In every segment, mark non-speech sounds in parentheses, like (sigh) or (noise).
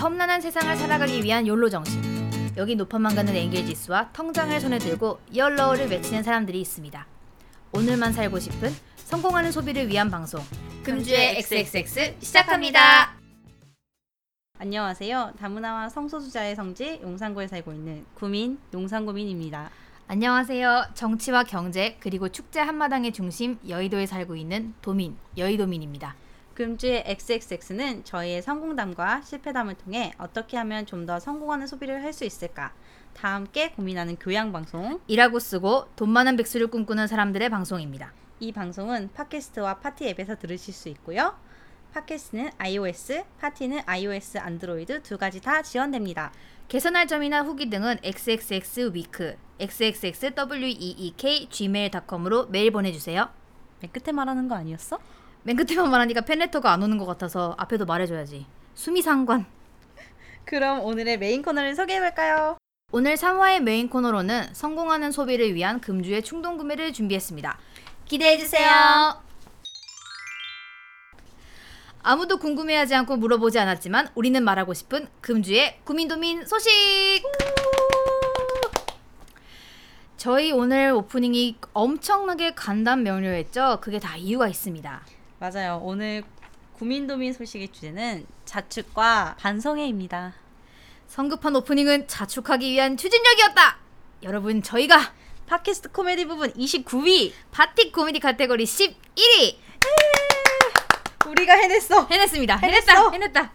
험난한 세상을 살아가기 위한 욜로 정신. 여기 높아만 가는 엔겔 지수와 통장을 손에 들고 열러를 외치는 사람들이 있습니다. 오늘만 살고 싶은 성공하는 소비를 위한 방송. 금주의 XXX 시작합니다. 안녕하세요. 다문화와 성소수자의 성지 용산구에 살고 있는 구민 용산구민입니다. 안녕하세요. 정치와 경제 그리고 축제 한마당의 중심 여의도에 살고 있는 도민 여의도민입니다. 금주의 XXX는 저희의 성공담과 실패담을 통해 어떻게 하면 좀 더 성공하는 소비를 할 수 있을까 다 함께 고민하는 교양 방송. 일하고 쓰고 돈 많은 백수를 꿈꾸는 사람들의 방송입니다. 이 방송은 팟캐스트와 파티 앱에서 들으실 수 있고요. 팟캐스트는 iOS, 파티는 iOS, 안드로이드 두 가지 다 지원됩니다. 개선할 점이나 후기 등은 xxxweek xxxweek gmail.com으로 메일 보내주세요. 맨 끝에 말하는 거 아니었어? 맨 끝에만 말하니까 팬레터가 안 오는 것 같아서 앞에도 말해줘야지. 수미상관. 그럼 오늘의 메인 코너를 소개해볼까요? 오늘 3화의 메인 코너로는 성공하는 소비를 위한 금주의 충동 구매를 준비했습니다. 기대해주세요. 아무도 궁금해하지 않고 물어보지 않았지만 우리는 말하고 싶은 금주의 구민도민 소식. 저희 오늘 오프닝이 엄청나게 간단 명료했죠. 그게 다 이유가 있습니다. 맞아요. 오늘 구민도민 소식의 주제는 자축과 반성회입니다. 성급한 오프닝은 자축하기 위한 추진력이었다. 여러분 저희가 팟캐스트 코미디 부분 29위 파티 코미디 카테고리 11위 우리가 해냈어. 해냈습니다. 해냈어. 해냈다. 해냈다.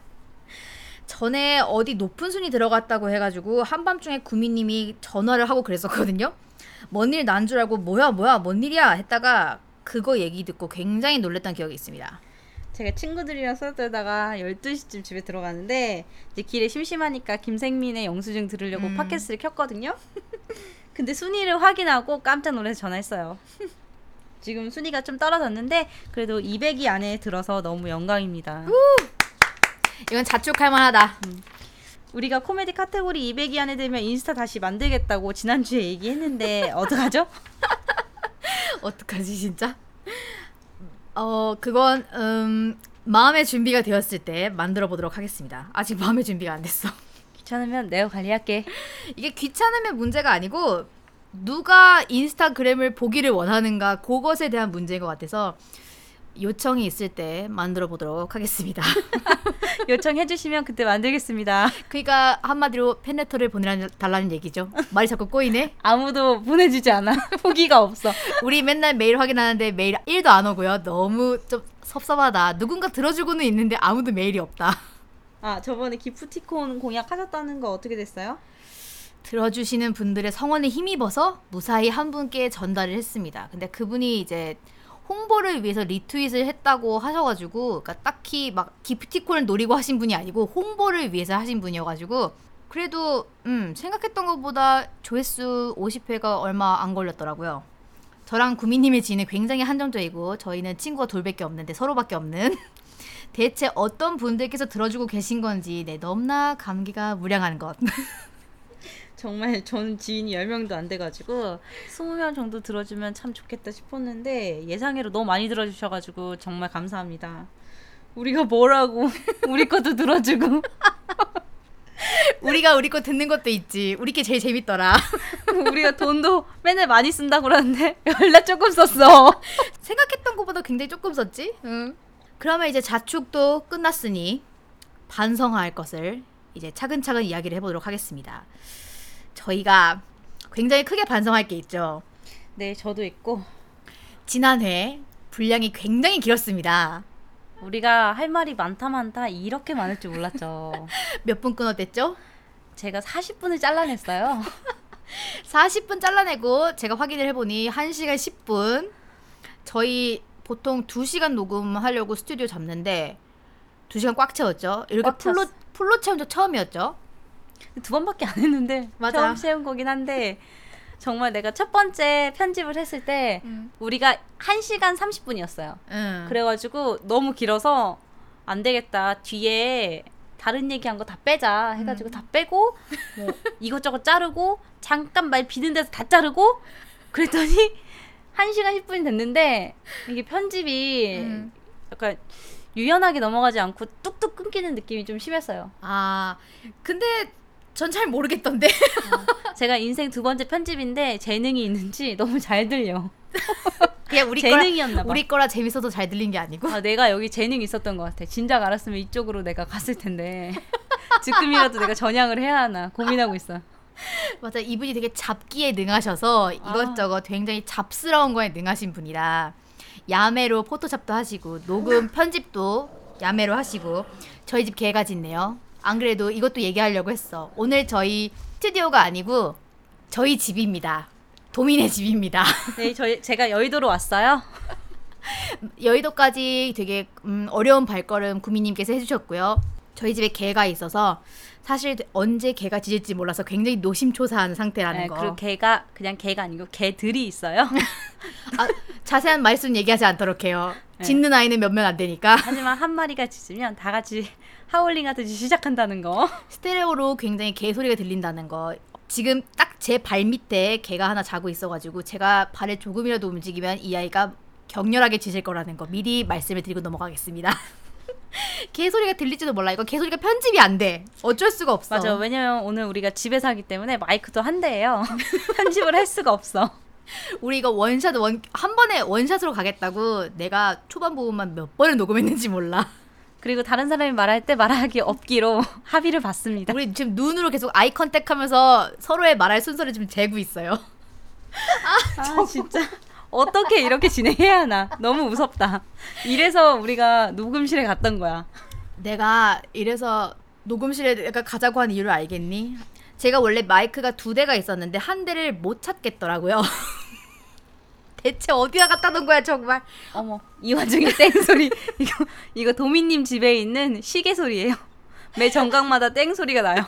전에 어디 높은 순위 들어갔다고 해가지고 한밤중에 구미님이 전화를 하고 그랬었거든요. 뭔 일 난 줄 알고 뭐야 뭐야 뭔 일이야 했다가 그거 얘기 듣고 굉장히 놀랬던 기억이 있습니다. 제가 친구들이랑 수다들다가 12시쯤 집에 들어가는데 이제 길에 심심하니까 김생민의 영수증 들으려고 음. 팟캐스트를 켰거든요. (laughs) 근데 순위를 확인하고 깜짝 놀라서 전화했어요. (laughs) 지금 순위가 좀 떨어졌는데 그래도 200위 안에 들어서 너무 영광입니다. 이건 자축할 만하다. 우리가 코미디 카테고리 200위 안에 들면 인스타 다시 만들겠다고 지난주에 얘기했는데 (laughs) 어떡하죠? (laughs) 어떡하지 진짜? 어 그건 음 마음의 준비가 되었을 때 만들어 보도록 하겠습니다. 아직 마음의 준비가 안 됐어. (laughs) 귀찮으면 내가 관리할게. 이게 귀찮음의 문제가 아니고 누가 인스타그램을 보기를 원하는가 그것에 대한 문제인 것 같아서 요청이 있을 때 만들어 보도록 하겠습니다. (laughs) (laughs) 요청해 주시면 그때 만들겠습니다. 그러니까 한마디로 팬레터를 보내달라는 얘기죠. 말이 자꾸 꼬이네. 아무도 보내주지 않아. (laughs) 후기가 없어. 우리 맨날 메일 확인하는데 메일 1도 안 오고요. 너무 좀 섭섭하다. 누군가 들어주고는 있는데 아무도 메일이 없다. 아 저번에 기프티콘 공약 하셨다는 거 어떻게 됐어요? 들어주시는 분들의 성원에 힘입어서 무사히 한 분께 전달을 했습니다. 근데 그분이 이제 홍보를 위해서 리트윗을 했다고 하셔가지고, 그러니까 딱히 막 기프티콘을 노리고 하신 분이 아니고 홍보를 위해서 하신 분이어가지고, 그래도 음 생각했던 것보다 조회수 50회가 얼마 안 걸렸더라고요. 저랑 구미님의 지인은 굉장히 한정적이고 저희는 친구가 돌밖에 없는데 서로밖에 없는 (laughs) 대체 어떤 분들께서 들어주고 계신 건지 네 넘나 감기가 무량한 것. (laughs) 정말 (laughs) 전 지인이 10명도 안 돼가지고 20명 정도 들어주면 참 좋겠다 싶었는데 예상외로 너무 많이 들어주셔가지고 정말 감사합니다. 우리가 뭐라고 (laughs) 우리 것도 들어주고 (laughs) 우리가 우리 거 듣는 것도 있지. 우리 게 제일 재밌더라. 우리가 돈도 맨날 많이 쓴다고 그러는데 연락 조금 썼어. 생각했던 것보다 굉장히 조금 썼지. 응. 그러면 이제 자축도 끝났으니 반성할 것을 이제 차근차근 이야기를 해보도록 하겠습니다. 저희가 굉장히 크게 반성할 게 있죠. 네 저도 있고 지난해 분량이 굉장히 길었습니다. 우리가 할 말이 많다 많다 이렇게 많을 줄 몰랐죠. (laughs) 몇 분 끊어댔죠? 제가 40분을 잘라냈어요. (laughs) 40분 잘라내고 제가 확인을 해보니 1시간 10분. 저희 보통 2시간 녹음하려고 스튜디오 잡는데 2시간 꽉 채웠죠. 이렇게 꽉 풀로. 풀로 채운 적 처음이었죠. 두 번밖에 안 했는데 맞아. 처음 세운 거긴 한데 정말 내가 첫 번째 편집을 했을 때 우리가 1시간 30분이었어요. 응. 그래가지고 너무 길어서 안 되겠다. 뒤에 다른 얘기한 거 다 빼자 해가지고 다 빼고 뭐 (laughs) 이것저것 자르고 잠깐 말 비는 데서 다 자르고 그랬더니 1시간 10분이 됐는데 이게 편집이 음. 약간 유연하게 넘어가지 않고 뚝뚝 끊기는 느낌이 좀 심했어요. 아 근데 전 잘 모르겠던데. 제가 인생 두 번째 편집인데 재능이 있는지 너무 잘 들려. (laughs) 그냥 우리 재능이었나 봐. 우리 거라 재밌어서 잘 들린 게 아니고. 아, 내가 여기 재능이 있었던 것 같아. 진작 알았으면 이쪽으로 내가 갔을 텐데. (laughs) 지금이라도 내가 전향을 해야 하나 고민하고 있어. 맞아 이분이 되게 잡기에 능하셔서 아. 이것저것 굉장히 잡스러운 거에 능하신 분이라 야매로 포토샵도 하시고 녹음 편집도 야매로 하시고 저희 집 개가 짖네요. 안 그래도 이것도 얘기하려고 했어. 오늘 저희 스튜디오가 아니고 저희 집입니다. 도민의 집입니다. (laughs) 네, 저희 제가 여의도로 왔어요. (laughs) 여의도까지 되게 음, 어려운 발걸음 구미님께서 해주셨고요. 저희 집에 개가 있어서 사실 언제 개가 짖을지 몰라서 굉장히 노심초사한 상태라는 네, 거. 그리고 개가 그냥 개가 아니고 개들이 있어요. (laughs) 아, 자세한 말씀 얘기하지 않도록 해요. 네. 짖는 아이는 몇몇 안 되니까. 하지만 한 마리가 짖으면 다 같이 하울링 하듯이 시작한다는 거. (laughs) 스테레오로 굉장히 개 소리가 들린다는 거. 지금 딱 제 발 밑에 개가 하나 자고 있어가지고 제가 발을 조금이라도 움직이면 이 아이가 격렬하게 짖을 거라는 거 미리 말씀을 드리고 넘어가겠습니다. (laughs) 개 소리가 들릴지도 몰라. 이거 개 소리가 편집이 안 돼. 어쩔 수가 없어. 맞아. 왜냐면 오늘 우리가 집에서 하기 때문에 마이크도 한 대예요. (laughs) 편집을 할 수가 없어. 우리 이거 원샷 원 한 번에 원샷으로 가겠다고 내가 초반 부분만 몇 번을 녹음했는지 몰라. 그리고 다른 사람이 말할 때 말하기 없기로 (laughs) 합의를 봤습니다. 우리 지금 눈으로 계속 아이 컨택하면서 서로의 말할 순서를 지금 재고 있어요. (laughs) 아 진짜 어떻게 이렇게 진행해야 하나 너무 무섭다. 이래서 우리가 녹음실에 갔던 거야. 내가 이래서 녹음실에 내가 가자고 한 이유를 알겠니? 제가 원래 마이크가 두 대가 있었는데 한 대를 못 찾겠더라고요. (laughs) 대체 어디다 갖다 놓은 거야 정말. 어머 이 와중에 (laughs) 땡 소리 이거 이거 도미님 집에 있는 시계 소리예요. 매 정각마다 땡 소리가 나요.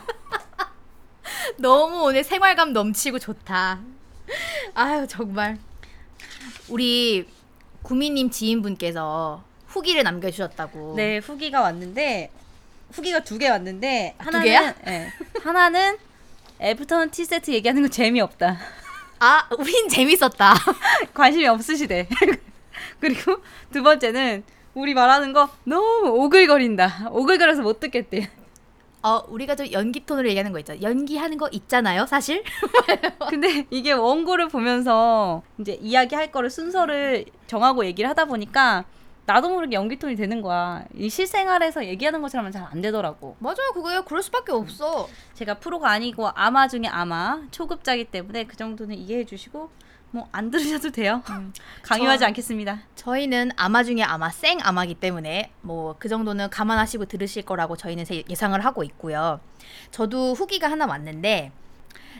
(laughs) 너무 오늘 생활감 넘치고 좋다. 아유 정말. 우리 구미님 지인분께서 후기를 남겨주셨다고. 네 후기가 왔는데 후기가 두 개 왔는데 하나는 개야? 예, 하나는 애프터눈 티 세트 얘기하는 거 재미없다. 아 우린 재밌었다. (laughs) 관심이 없으시대. (laughs) 그리고 두 번째는 우리 말하는 거 너무 오글거린다. 오글거려서 못 듣겠대. 어 우리가 좀 연기 톤으로 얘기하는 거 있잖아. 연기하는 거 있잖아요 사실. (laughs) 근데 이게 원고를 보면서 이제 이야기할 거를 순서를 정하고 얘기를 하다 보니까 나도 모르게 연기 톤이 되는 거야. 이 실생활에서 얘기하는 것처럼은 잘 안 되더라고. 맞아요 그거요. 그럴 수밖에 없어. 제가 프로가 아니고 아마 중에 아마 초급자기 때문에 그 정도는 이해해 주시고 뭐 안 들으셔도 돼요. (laughs) 강요하지 저- 않겠습니다. 저희는 아마 중에 아마 생 아마기 때문에 뭐 그 정도는 감안하시고 들으실 거라고 저희는 세- 예상을 하고 있고요. 저도 후기가 하나 왔는데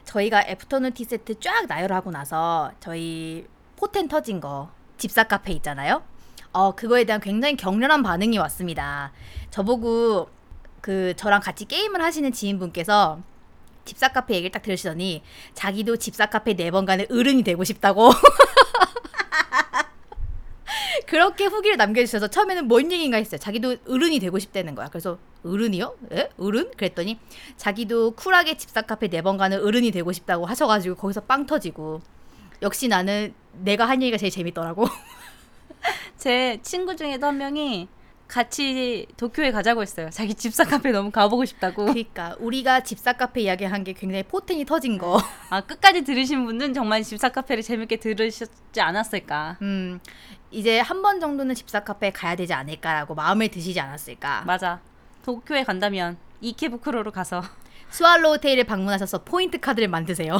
저희가 애프터눈 티 세트 쫙 나열하고 나서 저희 포텐 터진 거 집사 카페 있잖아요. 어 그거에 대한 굉장히 격렬한 반응이 왔습니다. 저보고 그 저랑 같이 게임을 하시는 지인분께서 집사 카페 얘기를 딱 들으시더니 자기도 집사 카페 네번 가는 어른이 되고 싶다고 (laughs) 그렇게 후기를 남겨주셔서 처음에는 뭔 얘기인가 했어요. 자기도 어른이 되고 싶다는 거야. 그래서 어른이요? 에? 어른? 그랬더니 자기도 쿨하게 집사 카페 네 번 가는 어른이 되고 싶다고 하셔가지고 거기서 빵 터지고 역시 나는 내가 한 얘기가 제일 재밌더라고. (laughs) 제 친구 중에도 한 명이 같이 도쿄에 가자고 했어요. 자기 집사 카페 너무 가보고 싶다고. 그러니까 우리가 집사 카페 이야기한 게 굉장히 포텐이 터진 거. (laughs) 아 끝까지 들으신 분은 정말 집사 카페를 재밌게 들으셨지 않았을까. 음 이제 한 번 정도는 집사 카페에 가야 되지 않을까라고 마음을 드시지 않았을까. 맞아. 도쿄에 간다면 이케부쿠로로 가서 (laughs) 스왈로 호텔을 방문하셔서 포인트 카드를 만드세요.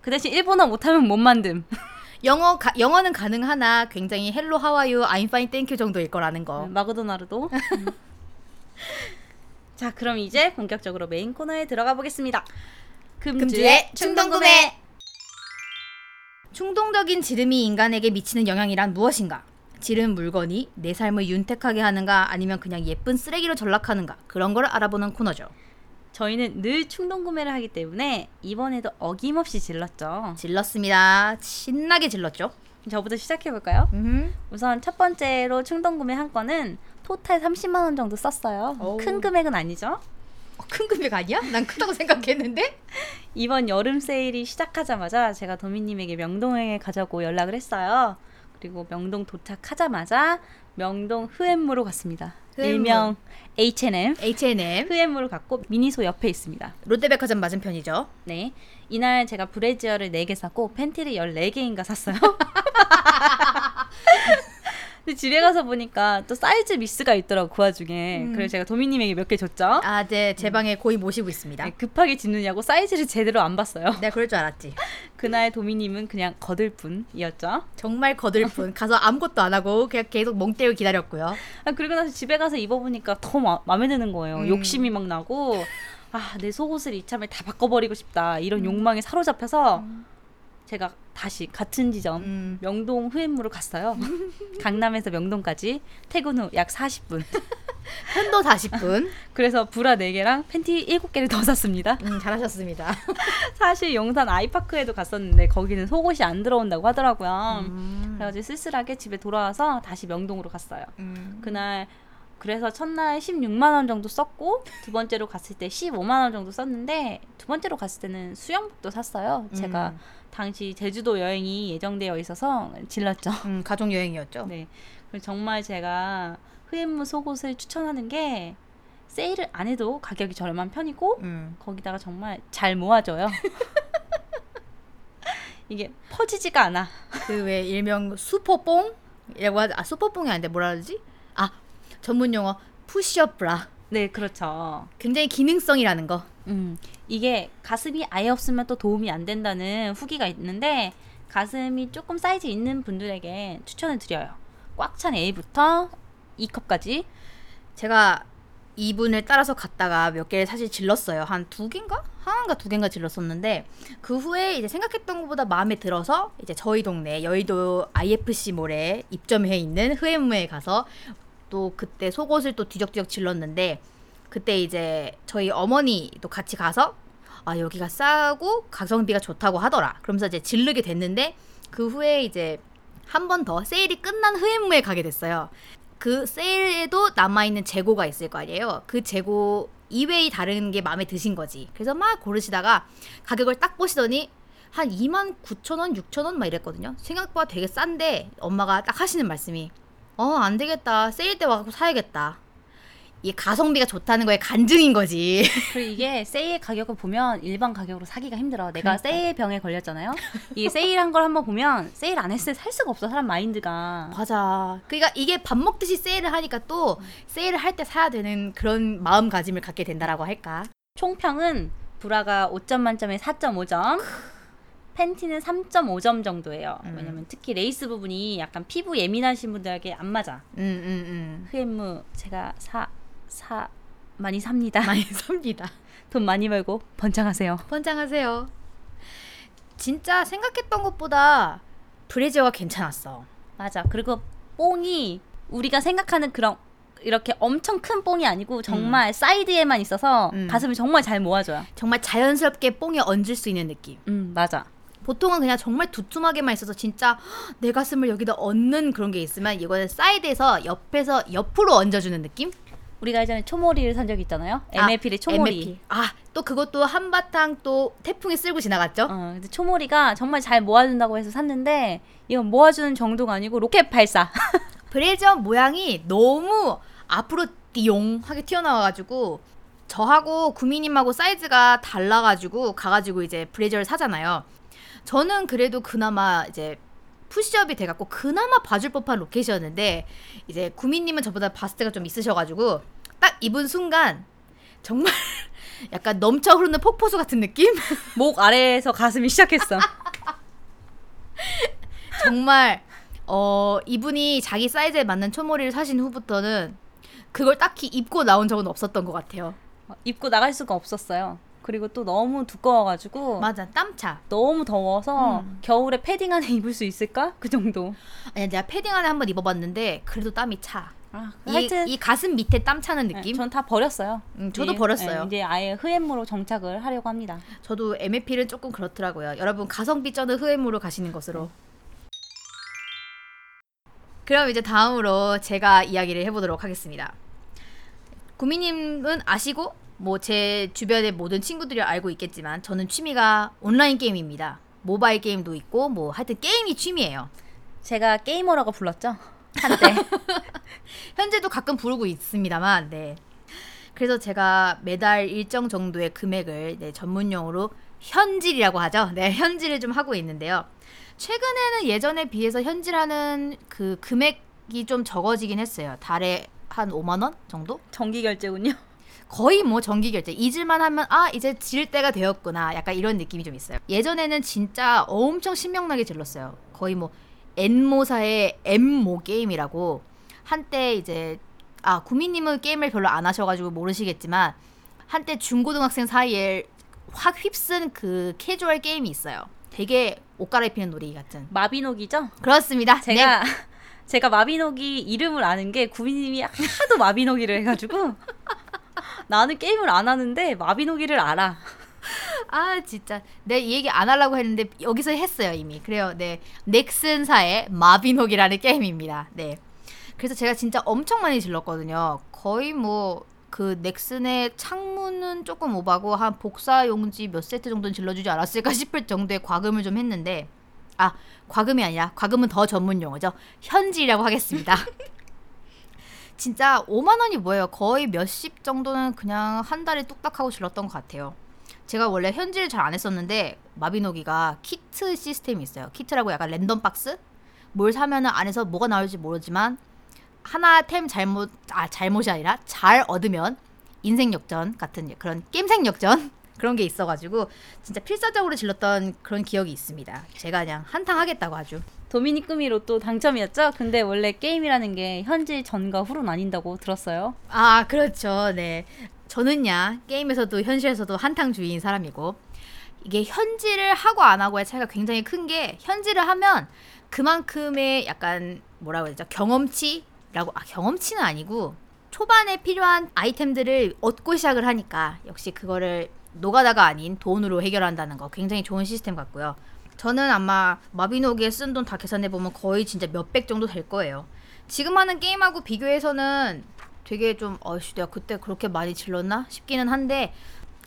그 대신 일본어 못하면 못 만듦. (laughs) 영어 가, 영어는 가능하나 굉장히 hello how are you I'm fine thank you 정도일 거라는 거. 마그도나르도. 음. (laughs) 자 그럼 이제 본격적으로 메인 코너에 들어가 보겠습니다. 금주의 충동 구매. 충동적인 지름이 인간에게 미치는 영향이란 무엇인가? 지름 물건이 내 삶을 윤택하게 하는가 아니면 그냥 예쁜 쓰레기로 전락하는가 그런 걸 알아보는 코너죠. 저희는 늘 충동 구매를 하기 때문에 이번에도 어김없이 질렀죠. 질렀습니다. 신나게 질렀죠. 저부터 시작해 볼까요? 음. 우선 첫 번째로 충동 구매 한 건은 토탈 30만 원 정도 썼어요. 어우. 큰 금액은 아니죠. 어, 큰 금액 아니야? 난 크다고 (laughs) 생각했는데. 이번 여름 세일이 시작하자마자 제가 도미님에게 명동에 가자고 연락을 했어요. 그리고 명동 도착하자마자 명동 흐엠무로 갔습니다. 일명 H&M H&M 흐엠무로 갔고 미니소 옆에 있습니다. 롯데백화점 맞은편이죠. 네. 이날 제가 브래지어를 4개 샀고 팬티를 14개인가 샀어요. (laughs) 근데 집에 가서 보니까 또 사이즈 미스가 있더라고 그 와중에. 음. 그래서 제가 도미님에게 몇 개 줬죠. 아, 네, 제 방에 고이 모시고 있습니다. 네, 급하게 짓느냐고 사이즈를 제대로 안 봤어요. 내가 그럴 줄 알았지. (laughs) 그날 도미님은 그냥 거들 뿐이었죠. 정말 거들뿐 가서 아무것도 안 하고 그냥 계속 멍 때리고 기다렸고요. 아, 그리고 나서 집에 가서 입어보니까 더 마, 마음에 드는 거예요. 음. 욕심이 막 나고 아 내 속옷을 이참에 다 바꿔버리고 싶다 이런 음. 욕망에 사로잡혀서 제가 다시 같은 지점 음. 명동 흐엠무로 갔어요. (laughs) 강남에서 명동까지 퇴근 후 약 40분. (laughs) 편도 40분. 그래서 브라 4개랑 팬티 7개를 더 샀습니다. 음, 잘하셨습니다. (laughs) 사실 용산 아이파크에도 갔었는데 거기는 속옷이 안 들어온다고 하더라고요. 음. 그래가지고 쓸쓸하게 집에 돌아와서 다시 명동으로 갔어요. 음. 그날 그래서 첫날 16만 원 정도 썼고 두 번째로 갔을 때 15만 원 정도 썼는데 두 번째로 갔을 때는 수영복도 샀어요. 제가 음. 당시 제주도 여행이 예정되어 있어서 질렀죠. (laughs) 음, 가족 여행이었죠. 네. 정말 제가 흐엠무 속옷을 추천하는 게 세일을 안 해도 가격이 저렴한 편이고 음. 거기다가 정말 잘 모아져요. (laughs) 이게 퍼지지가 않아. 그 왜 일명 슈퍼뽕이라고 하지? 아 슈퍼뽕이 아닌데 뭐라 그러지? 아 전문 용어 푸시업 브라. 네, 그렇죠. 굉장히 기능성이라는 거. 음, 이게 가슴이 아예 없으면 또 도움이 안 된다는 후기가 있는데 가슴이 조금 사이즈 있는 분들에게 추천을 드려요. 꽉 찬 A부터 E컵까지. 제가 이분을 따라서 갔다가 몇 개를 사실 질렀어요. 한 두 개인가? 하나인가 두 개인가 질렀었는데 그 후에 이제 생각했던 것보다 마음에 들어서 이제 저희 동네 여의도 IFC 몰에 입점해 있는 흐엠무에 가서 또 그때 속옷을 또 뒤적뒤적 질렀는데 그때 이제 저희 어머니도 같이 가서 아 여기가 싸고 가성비가 좋다고 하더라. 그러면서 이제 질르게 됐는데 그 후에 이제 한 번 더 세일이 끝난 흐엠무에 가게 됐어요. 그 세일에도 남아있는 재고가 있을 거 아니에요. 그 재고 이외의 다른 게 마음에 드신 거지. 그래서 막 고르시다가 가격을 딱 보시더니 한 2만 9천 원, 6천 원 막 이랬거든요. 생각보다 되게 싼데 엄마가 딱 하시는 말씀이 어, 안 되겠다. 세일 때 와갖고 사야겠다. 이게 가성비가 좋다는 거에 간증인 거지. (laughs) 그리고 이게 세일 가격을 보면 일반 가격으로 사기가 힘들어. 내가 그러니까. 세일 병에 걸렸잖아요. 이 세일한 걸 한번 보면 세일 안 했을 때 살 수가 없어. 사람 마인드가. 맞아. 그러니까 이게 밥 먹듯이 세일을 하니까 또 세일을 할 때 사야 되는 그런 마음가짐을 갖게 된다라고 할까. 총평은 브라가 5점 만점에 4.5점. 팬티는 3.5점 정도예요. 음. 왜냐면 특히 레이스 부분이 약간 피부 예민하신 분들에게 안 맞아. 음, 음, 음. 흐엠무 제가 사, 사, 많이 삽니다. 많이 (laughs) 삽니다. 돈 많이 벌고 번창하세요. 번창하세요. 진짜 생각했던 것보다 브래지어가 괜찮았어. 맞아. 그리고 뽕이 우리가 생각하는 그런 이렇게 엄청 큰 뽕이 아니고 정말 사이드에만 있어서 음. 가슴을 정말 잘 모아줘요. 정말 자연스럽게 뽕에 얹을 수 있는 느낌. 음 맞아. 보통은 그냥 정말 두툼하게만 있어서 진짜 내 가슴을 여기다 얹는 그런 게 있으면 이거는 사이드에서 옆에서 옆으로 얹어주는 느낌? 우리가 예전에 초모리를 산 적이 있잖아요. MLP의 초모리. MLP. 아, 또 그것도 한바탕 또 태풍에 쓸고 지나갔죠? 어, 근데 초모리가 정말 잘 모아준다고 해서 샀는데 이건 모아주는 정도가 아니고 로켓 발사. (laughs) 브래지어 모양이 너무 앞으로 띠용하게 튀어나와가지고 저하고 구미님하고 사이즈가 달라가지고 가가지고 이제 브래지어를 사잖아요. 저는 그래도 그나마 이제 푸시업이 돼갖고 그나마 봐줄 법한 로켓이었는데 이제 구미님은 저보다 바스트가 좀 있으셔가지고 딱 입은 순간 정말 (laughs) 약간 넘쳐 흐르는 폭포수 같은 느낌? (laughs) 목 아래에서 가슴이 시작했어. (laughs) 정말 어 이분이 자기 사이즈에 맞는 초모리를 사신 후부터는 그걸 딱히 입고 나온 적은 없었던 것 같아요. 입고 나갈 수가 없었어요. 그리고 또 너무 두꺼워가지고 맞아, 땀차. 너무 더워서 음. 겨울에 패딩 안에 (laughs) 입을 수 있을까? 그 정도. 아니 내가 패딩 안에 한번 입어봤는데 그래도 땀이 차. 아, 이, 하여튼 이 가슴 밑에 땀 차는 느낌? 전 다 버렸어요. 음, 저도 이제, 버렸어요. 네, 이제 아예 흐엠무로 정착을 하려고 합니다. 저도 MFP는 조금 그렇더라고요. 여러분 가성비 쩌는 흐엠으로 가시는 것으로. 그럼 이제 다음으로 제가 이야기를 해보도록 하겠습니다. 구미님은 아시고 뭐 제 주변의 모든 친구들이 알고 있겠지만 저는 취미가 온라인 게임입니다. 모바일 게임도 있고 뭐 하여튼 게임이 취미예요. 제가 게이머라고 불렀죠? 한때 (laughs) 현재도 가끔 부르고 있습니다만, 네. 그래서 제가 매달 일정 정도의 금액을 네, 전문용어로 현질이라고 하죠. 네, 현질을 좀 하고 있는데요. 최근에는 예전에 비해서 현질하는 그 금액이 좀 적어지긴 했어요. 달에 한 5만 원 정도? 정기 결제군요. 거의 뭐 정기 결제. 잊을만 하면 아 이제 질 때가 되었구나. 약간 이런 느낌이 좀 있어요. 예전에는 진짜 엄청 신명나게 질렀어요. 거의 뭐 N모사의 M모 게임이라고. 한때 이제 아 구미님은 게임을 별로 안 하셔가지고 모르시겠지만 한때 중고등학생 사이에 확 휩쓴 그 캐주얼 게임이 있어요. 되게 옷 갈아입히는 놀이 같은. 마비노기죠? 그렇습니다. 네. 제가 제가 마비노기 이름을 아는 게 구미님이 하도 마비노기를 해가지고 (laughs) 나는 게임을 안 하는데 마비노기를 알아. 아 진짜. 내이 얘기 안 하려고 했는데 여기서 했어요 이미. 그래요. 네. 넥슨사의 마비노기라는 게임입니다. 네. 그래서 제가 진짜 엄청 많이 질렀거든요. 거의 뭐 그 넥슨의 창문은 조금 오바고 한 복사 용지 몇 세트 정도는 질러주지 않았을까 싶을 정도의 과금을 좀 했는데 아 과금이 아니라 과금은 더 전문 용어죠. 현지라고 하겠습니다 (laughs) 진짜 5만 원이 뭐예요 거의 몇십 정도는 그냥 한 달에 뚝딱 하고 질렀던 것 같아요 제가 원래 현질을 잘 안 했었는데 마비노기가 키트 시스템이 있어요. 키트라고 약간 랜덤 박스? 뭘 사면은 안에서 뭐가 나올지 모르지만 하나 템 잘못 아 잘못이 아니라 잘 얻으면 인생 역전 같은 그런 게임생 역전 (laughs) 그런 게 있어가지고 진짜 필사적으로 질렀던 그런 기억이 있습니다. 제가 그냥 한탕 하겠다고 아주. 도미니크미 로또 당첨이었죠? 근데 원래 게임이라는 게 현질 전과 후로 나뉜다고 들었어요. 아 그렇죠. 네. 저는야 게임에서도 현실에서도 한탕주의인 사람이고 이게 현질을 하고 안 하고의 차이가 굉장히 큰 게 현질을 하면 그만큼의 약간 뭐라고 해야 되죠 경험치라고 아 경험치는 아니고 초반에 필요한 아이템들을 얻고 시작을 하니까 역시 그거를 노가다가 아닌 돈으로 해결한다는 거 굉장히 좋은 시스템 같고요. 저는 아마 마비노기에 쓴 돈 다 계산해 보면 거의 진짜 몇백 정도 될 거예요. 지금 하는 게임하고 비교해서는 되게 좀 어씨 내가 그때 그렇게 많이 질렀나 싶기는 한데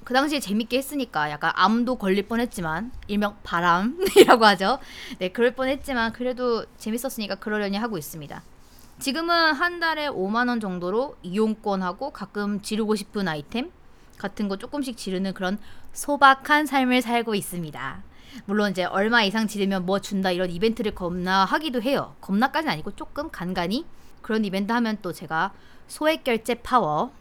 그 당시에 재밌게 했으니까 약간 암도 걸릴 뻔했지만 일명 바람이라고 (laughs) 하죠. 네 그럴 뻔했지만 그래도 재밌었으니까 그러려니 하고 있습니다. 지금은 한 달에 5만 원 정도로 이용권하고 가끔 지르고 싶은 아이템 같은 거 조금씩 지르는 그런 소박한 삶을 살고 있습니다. 물론 이제 얼마 이상 지르면 뭐 준다 이런 이벤트를 겁나 하기도 해요. 겁나까지는 아니고 조금 간간히 그런 이벤트 하면 또 제가 소액 결제 파워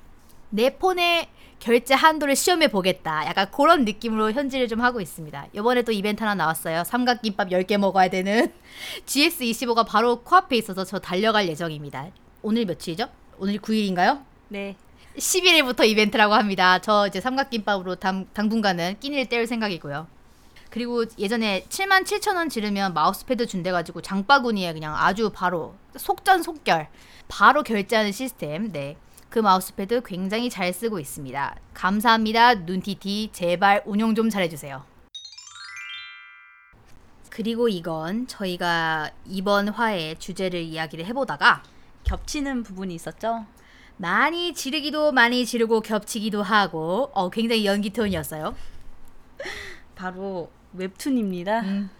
내 폰에 결제 한도를 시험해 보겠다. 약간 그런 느낌으로 현질을 좀 하고 있습니다. 이번에 또 이벤트 하나 나왔어요. 삼각김밥 10개 먹어야 되는 (laughs) GS25가 바로 코앞에 있어서 저 달려갈 예정입니다. 오늘 며칠이죠? 오늘 9일인가요? 네. 11일부터 이벤트라고 합니다. 저 이제 삼각김밥으로 당, 당분간은 끼니를 때울 생각이고요. 그리고 예전에 7만 7천 원 지르면 마우스패드 준대가지고 장바구니에 그냥 아주 바로 속전속결 바로 결제하는 시스템. 네. 그 마우스패드 굉장히 잘 쓰고 있습니다. 감사합니다. 눈티티 제발 운영 좀 잘해주세요. 그리고 이건 저희가 이번 화에 주제를 이야기를 해보다가 겹치는 부분이 있었죠? 많이 지르기도 많이 지르고 겹치기도 하고 어 굉장히 연기 톤이었어요. 바로 웹툰입니다. 음.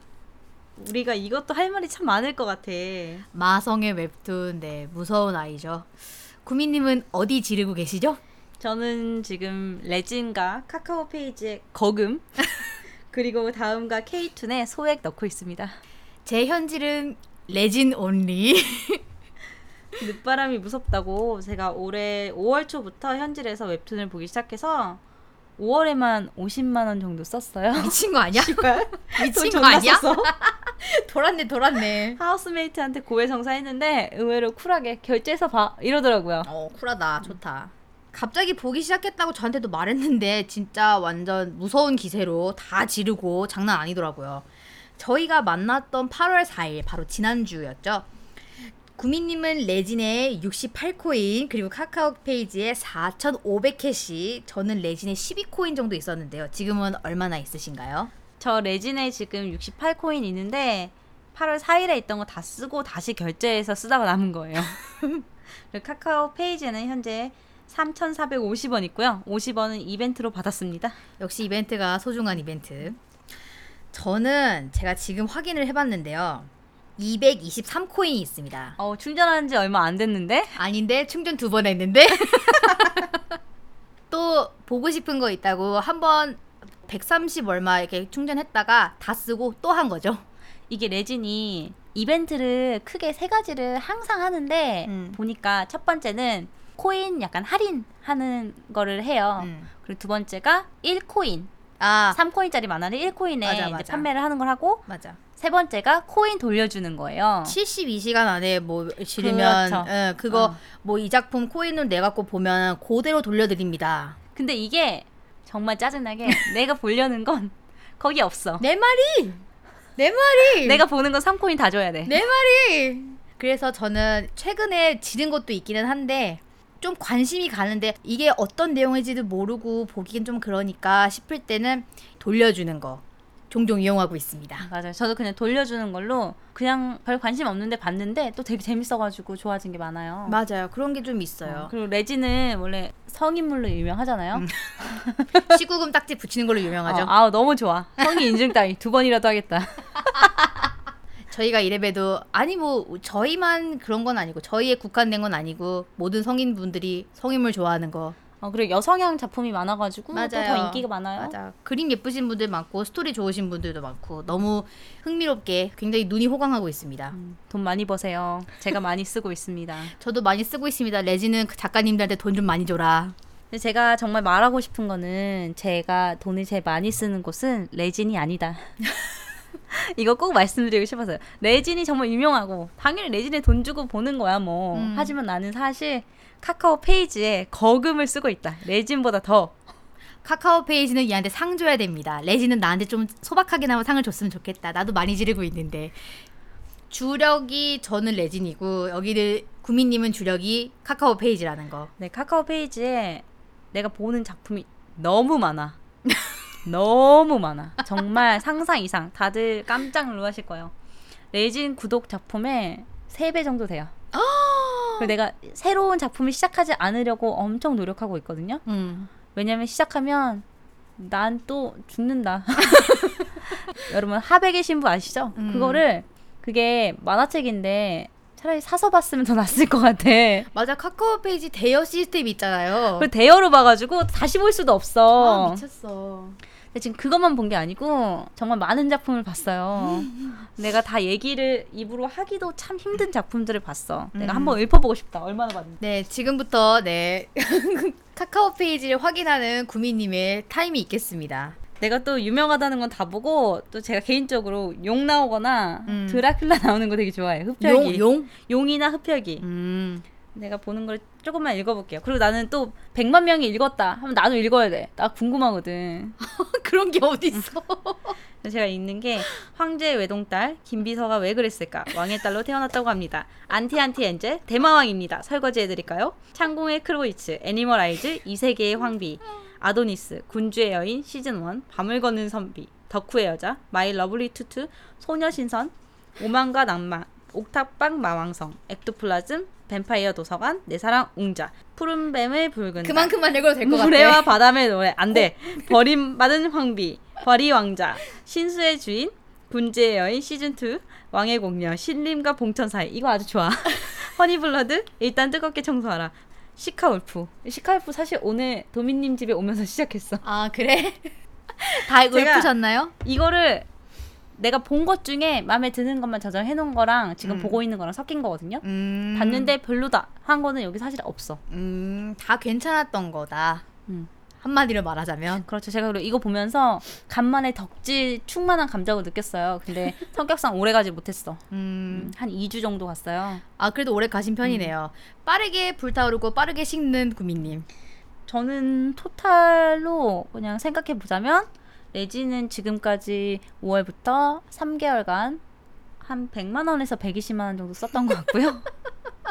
우리가 이것도 할 말이 참 많을 것 같아. 마성의 웹툰 네 무서운 아이죠. 구미님은 어디 지르고 계시죠? 저는 지금 레진과 카카오 페이지에 거금 (laughs) 그리고 다음과 K2에 소액 넣고 있습니다. 제 현질은 레진 온리. (laughs) 늦바람이 무섭다고 제가 올해 5월 초부터 현질에서 웹툰을 보기 시작해서 5월에만 50만 원 정도 썼어요. (laughs) 미친 거 아니야? (laughs) 미친 거 아니야? (laughs) 돌았네 돌았네. 하우스메이트한테 고해성사 했는데 의외로 쿨하게 결제해서 봐 이러더라고요. 어 쿨하다 좋다. 갑자기 보기 시작했다고 저한테도 말했는데 진짜 완전 무서운 기세로 다 지르고 장난 아니더라고요. 저희가 만났던 8월 4일 바로 지난주였죠. 구미님은 레진의 68코인 그리고 카카오 페이지에 4,500캐시 저는 레진의 12코인 정도 있었는데요. 지금은 얼마나 있으신가요? 저 레진에 지금 68코인 있는데 8월 4일에 있던 거 다 쓰고 다시 결제해서 쓰다가 남은 거예요. (laughs) 그리고 카카오 페이지에는 현재 3,450원 있고요. 50원은 이벤트로 받았습니다. 역시 이벤트가 소중한 이벤트. 저는 제가 지금 확인을 해봤는데요. 223코인이 있습니다. 어, 충전한 지 얼마 안 됐는데? 아닌데 충전 두 번 했는데 (laughs) 또 보고 싶은 거 있다고 한 번 130 얼마 이렇게 충전했다가 다 쓰고 또 한 거죠. 이게 레진이 이벤트를 크게 세 가지를 항상 하는데 음. 보니까 첫 번째는 코인 약간 할인하는 거를 해요. 음. 그리고 두 번째가 1코인, 아 3코인짜리 만화를 1코인에 맞아, 이제 맞아. 판매를 하는 걸 하고 맞아. 세 번째가 코인 돌려주는 거예요. 72시간 안에 뭐 지르면 그렇죠. 예, 그거 어. 뭐이 작품 코인을 내 갖고 보면 그대로 돌려드립니다. 근데 이게 정말 짜증나게 내가 보려는 건 (laughs) 거기 없어. 내 말이 내 말이 (laughs) 내가 보는 건 3코인 다 줘야 돼. 내 말이 그래서 저는 최근에 지른 것도 있기는 한데 좀 관심이 가는데 이게 어떤 내용인지도 모르고 보기엔 좀 그러니까 싶을 때는 돌려주는 거 종종 이용하고 있습니다. 맞아요. 저도 그냥 돌려주는 걸로 그냥 별 관심 없는데 봤는데 또 되게 재밌어가지고 좋아진 게 많아요. 맞아요. 그런 게좀 어, 있어요. 그리고 레지는 원래 성인물로 유명하잖아요. 음. (laughs) 시구금 딱지 붙이는 걸로 유명하죠. 어, 아우 너무 좋아. 성인 인증 따위 두 번이라도 하겠다. (laughs) 저희가 이래봬도 아니 뭐 저희만 그런 건 아니고 저희에 국한된 건 아니고 모든 성인분들이 성인물 좋아하는 거 어, 그리고 여성향 작품이 많아가지고 또 맞아요. 더 인기가 많아요. 맞아. 그림 예쁘신 분들 많고 스토리 좋으신 분들도 많고 너무 흥미롭게 굉장히 눈이 호강하고 있습니다. 음, 돈 많이 버세요. 제가 많이 쓰고 있습니다. (laughs) 저도 많이 쓰고 있습니다. 레진은 그 작가님들한테 돈 좀 많이 줘라. 근데 제가 정말 말하고 싶은 거는 제가 돈을 제일 많이 쓰는 곳은 레진이 아니다. (laughs) 이거 꼭 말씀드리고 싶어서요. 레진이 정말 유명하고 당연히 레진에 돈 주고 보는 거야 뭐. 음. 하지만 나는 사실 카카오 페이지에 거금을 쓰고 있다. 레진보다 더. 카카오 페이지는 얘한테 상 줘야 됩니다. 레진은 나한테 좀 소박하게나마 상을 줬으면 좋겠다. 나도 많이 지르고 있는데 주력이 저는 레진이고 여기 구미님은 주력이 카카오 페이지라는 거. 네, 카카오 페이지에 내가 보는 작품이 너무 많아. (laughs) 너무 많아. 정말 상상 이상. 다들 깜짝 놀라실 거예요. 레진 구독 작품의 3배 정도 돼요. 그리고 내가 새로운 작품을 시작하지 않으려고 엄청 노력하고 있거든요. 음. 왜냐면 시작하면 난 또 죽는다. (laughs) 여러분 하백의 신부 아시죠? 음. 그거를 그게 만화책인데 차라리 사서 봤으면 더 낫을 것 같아. 맞아 카카오 페이지 대여 시스템 있잖아요. 그 대여로 봐가지고 다시 볼 수도 아, 없어. 미쳤어. 지금 그것만 본 게 아니고 정말 많은 작품을 봤어요. (laughs) 내가 다 얘기를 입으로 하기도 참 힘든 작품들을 봤어. 내가 음. 한번 읊어보고 싶다. 얼마나 봤는지. 네, 지금부터 네 (laughs) 카카오 페이지를 확인하는 구미님의 타임이 있겠습니다. 내가 또 유명하다는 건 다 보고 또 제가 개인적으로 용 나오거나 음. 드라큘라 나오는 거 되게 좋아해. 흡혈기. 용, 용. 이나 흡혈기. 음. 내가 보는 걸 조금만 읽어볼게요. 그리고 나는 또 100만 명이 읽었다 하면 나도 읽어야 돼. 나 궁금하거든. (laughs) 그런 게 어디 있어? 제가 읽는 게 황제의 외동딸 김비서가 왜 그랬을까 왕의 딸로 태어났다고 합니다. 안티 안티 엔젤 대마왕입니다. 설거지 해드릴까요? 창궁의 크로이츠 애니멀 아이즈 이 세계의 황비 아도니스 군주의 여인 시즌 1 밤을 거는 선비 덕후의 여자 마이 러블리 투투 소녀 신선 오만과 낭만 옥탑방 마왕성 엑토플라즘 뱀파이어 도서관 내 사랑 웅자. 푸른 뱀의 붉은 달, 그만큼만 읽어도 될것 모래와 같아. 바람의 노래. 안 돼. (laughs) 버림받은 황비 벌이 왕자 신수의 주인 군제의 여인 시즌 2 왕의 공녀 신림과 봉천 사이. 이거 아주 좋아. (laughs) 허니블러드 일단 뜨겁게 청소하라. 시카울프. 시카울프 사실 오늘 도민님 집에 오면서 (laughs) 시작했어. 아 그래? 다 이거 읊으셨나요? 이거를 내가 본 것 중에 마음에 드는 것만 저장해 놓은 거랑 지금 음. 보고 있는 거랑 섞인 거거든요 음. 봤는데 별로다 한 거는 여기 사실 없어 음, 다 괜찮았던 거다. 음. 한마디로 말하자면. 그렇죠. 제가 그리고 이거 보면서 간만에 덕질 충만한 감정을 느꼈어요. 근데 (laughs) 성격상 오래 가지 못했어. 음. 음, 한 2주 정도 갔어요. 아 그래도 오래 가신 편이네요. 빠르게 불타오르고 빠르게 식는 구미님. 저는 토탈로 그냥 생각해 보자면 레지는 지금까지 5월부터 3개월간 한 100만 원에서 120만 원 정도 썼던 것 같고요.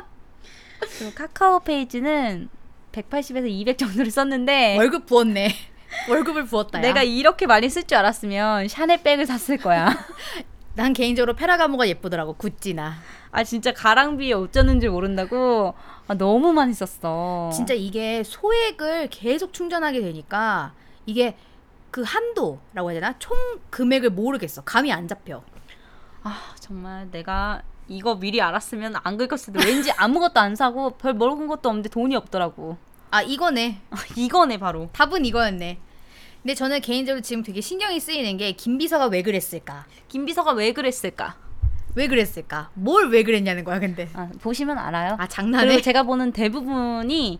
(laughs) 그리고 카카오 페이지는 180에서 200 정도를 썼는데 월급 부었네. 월급을 부었다. 내가 이렇게 많이 쓸 줄 알았으면 샤넬 백을 샀을 거야. (laughs) 난 개인적으로 페라가모가 예쁘더라고. 구찌나. 아 진짜 가랑비에 어쩌는 줄 모른다고 아, 너무 많이 썼어. 진짜 이게 소액을 계속 충전하게 되니까 이게 그 한도라고 해야 되나? 총 금액을 모르겠어. 감이 안 잡혀. 아 정말 내가 이거 미리 알았으면 안 긁었을 텐데 왠지 아무것도 안 사고 별 먹은 것도 없는데 돈이 없더라고. 아 이거네. 이거네 바로. 답은 이거였네. 근데 저는 개인적으로 지금 되게 신경이 쓰이는 게 김비서가 왜 그랬을까? 김비서가 왜 그랬을까? 왜 그랬을까? 뭘 왜 그랬냐는 거야, 근데. 아, 보시면 알아요. 아 그리고 장난해? 제가 보는 대부분이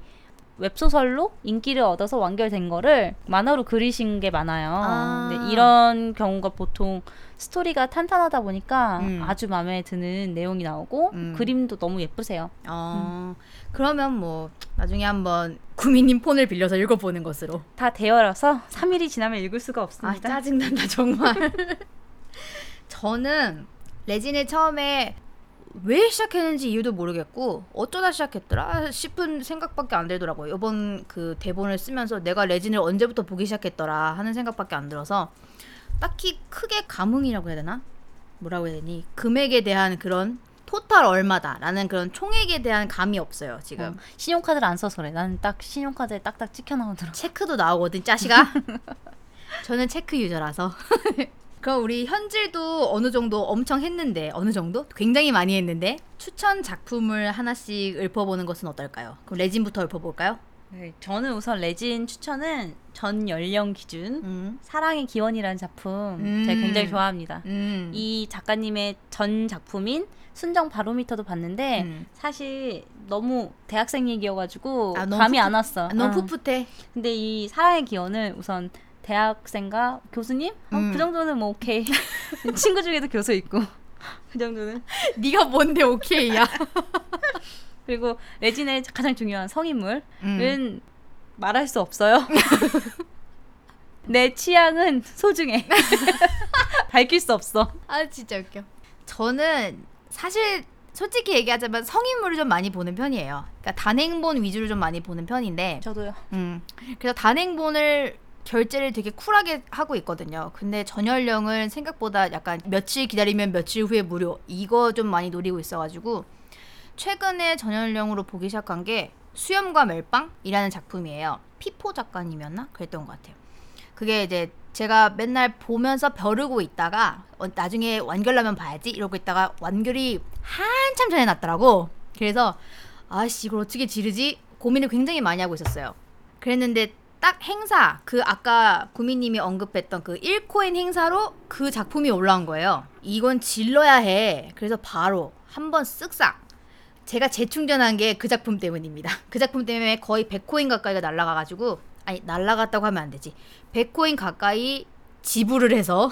웹소설로 인기를 얻어서 완결된 거를 만화로 그리신 게 많아요. 아. 근데 이런 경우가 보통 스토리가 탄탄하다 보니까 음. 아주 마음에 드는 내용이 나오고 음. 그림도 너무 예쁘세요. 어 그러면 뭐 나중에 한번 구미님 폰을 빌려서 읽어보는 것으로. 다 되어라서 3일이 지나면 읽을 수가 아 없습니다. 짜증난다 정말. (laughs) 저는 레진을 처음에 왜 시작했는지 이유도 모르겠고 어쩌다 시작했더라 싶은 생각밖에 안 들더라고요. 이번 그 대본을 쓰면서 내가 레진을 언제부터 보기 시작했더라 하는 생각밖에 안 들어서 딱히 크게 감흥이라고 해야 되나? 뭐라고 해야 되니? 금액에 대한 그런 토탈 얼마다라는 그런 총액에 대한 감이 없어요 지금. 어, 신용카드를 안 써서 그래. 나는 딱 신용카드에 딱딱 찍혀 나오더라. 체크도 나오거든 짜시가 (laughs) 저는 체크 유저라서 (laughs) 그럼 우리 현질도 어느 정도 엄청 했는데 어느 정도 굉장히 많이 했는데 추천 작품을 하나씩 읊어보는 것은 어떨까요? 그럼 레진부터 읊어볼까요? 네, 저는 우선 레진 추천은 전 연령 기준 음. 사랑의 기원이라는 작품 음. 제가 굉장히 좋아합니다. 음. 이 작가님의 전 작품인 순정 바로미터도 봤는데 음. 사실 너무 대학생 얘기여가지고 아, 너무 감이 풋풋- 안 왔어. 아, 너무 어. 풋풋해 근데 이 사랑의 기원은 우선 대학생과 교수님 어, 음. 그 정도는 뭐 오케이. (laughs) 친구 중에도 교수 있고 (laughs) 그 정도는. 네가 뭔데 오케이야 (laughs) 그리고 레진의 가장 중요한 성인물은 음. 말할 수 없어요. 내 취향은 소중해. 밝힐 수 없어. 아 진짜 웃겨 저는 사실 솔직히 얘기하자면 성인물을 좀 많이 보는 편이에요 그러니까 단행본 위주로 좀 많이 보는 편인데 저도요. 음. 그래서 단행본을 결제를 되게 쿨하게 하고 있거든요. 근데 전연령은 생각보다 약간 며칠 기다리면 며칠 후에 무료 이거 좀 많이 노리고 있어가지고 최근에 전연령으로 보기 시작한 게 수염과 멜빵이라는 작품이에요. 피포 작가님이었나? 그랬던 것 같아요. 그게 이제 제가 맨날 보면서 벼르고 있다가 어, 나중에 완결나면 봐야지 이러고 있다가 완결이 한참 전에 났더라고. 그래서 아씨 이걸 어떻게 지르지 고민을 굉장히 많이 하고 있었어요. 그랬는데 딱 행사 그 아까 구미님이 언급했던 그 1코인 행사로 그 작품이 올라온 거예요. 이건 질러야 해. 그래서 바로 한번 쓱싹 제가 재충전한 게 그 작품 때문입니다. (laughs) 그 작품 때문에 거의 100코인 가까이가 날라가가지고 아니 날라갔다고 하면 안 되지. 100코인 가까이 지불을 해서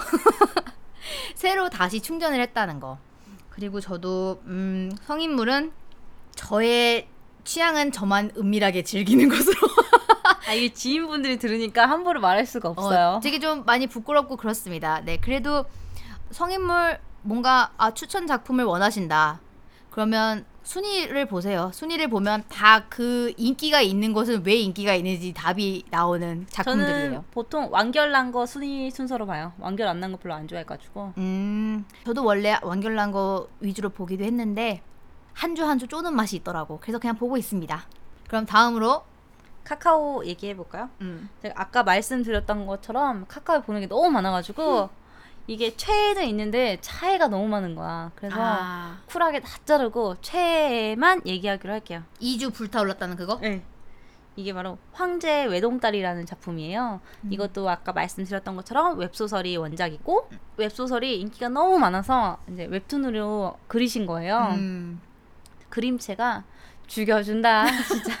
(laughs) 새로 다시 충전을 했다는 거. 그리고 저도 음, 성인물은 저의 취향은 저만 은밀하게 즐기는 (laughs) 것으로 아 이게 지인분들이 들으니까 함부로 말할 수가 없어요. 어, 되게 좀 많이 부끄럽고 그렇습니다. 네, 그래도 성인물 뭔가 아 추천 작품을 원하신다. 그러면 순위를 보세요. 순위를 보면 다 그 인기가 있는 것은 왜 인기가 있는지 답이 나오는 작품들이에요. 저는 보통 완결 난 거 순위 순서로 봐요. 완결 안 난 거 별로 안 좋아해가지고. 음, 저도 원래 완결난 거 위주로 보기도 했는데 한 주 한 주 쪼는 맛이 있더라고. 그래서 그냥 보고 있습니다. 그럼 다음으로 카카오 얘기해 볼까요? 음, 제가 아까 말씀드렸던 것처럼 카카오 보는 게 너무 많아가지고 이게 최애는 있는데 차이가 너무 많은 거야. 그래서 아, 쿨하게 다 자르고 최애만 얘기하기로 할게요. 2주 불타올랐다는 그거? 네. 이게 바로 황제 외동딸이라는 작품이에요. 이것도 아까 말씀드렸던 것처럼 웹소설이 원작이고 웹소설이 인기가 너무 많아서 이제 웹툰으로 그리신 거예요. 음, 그림체가 죽여준다. (laughs) 진짜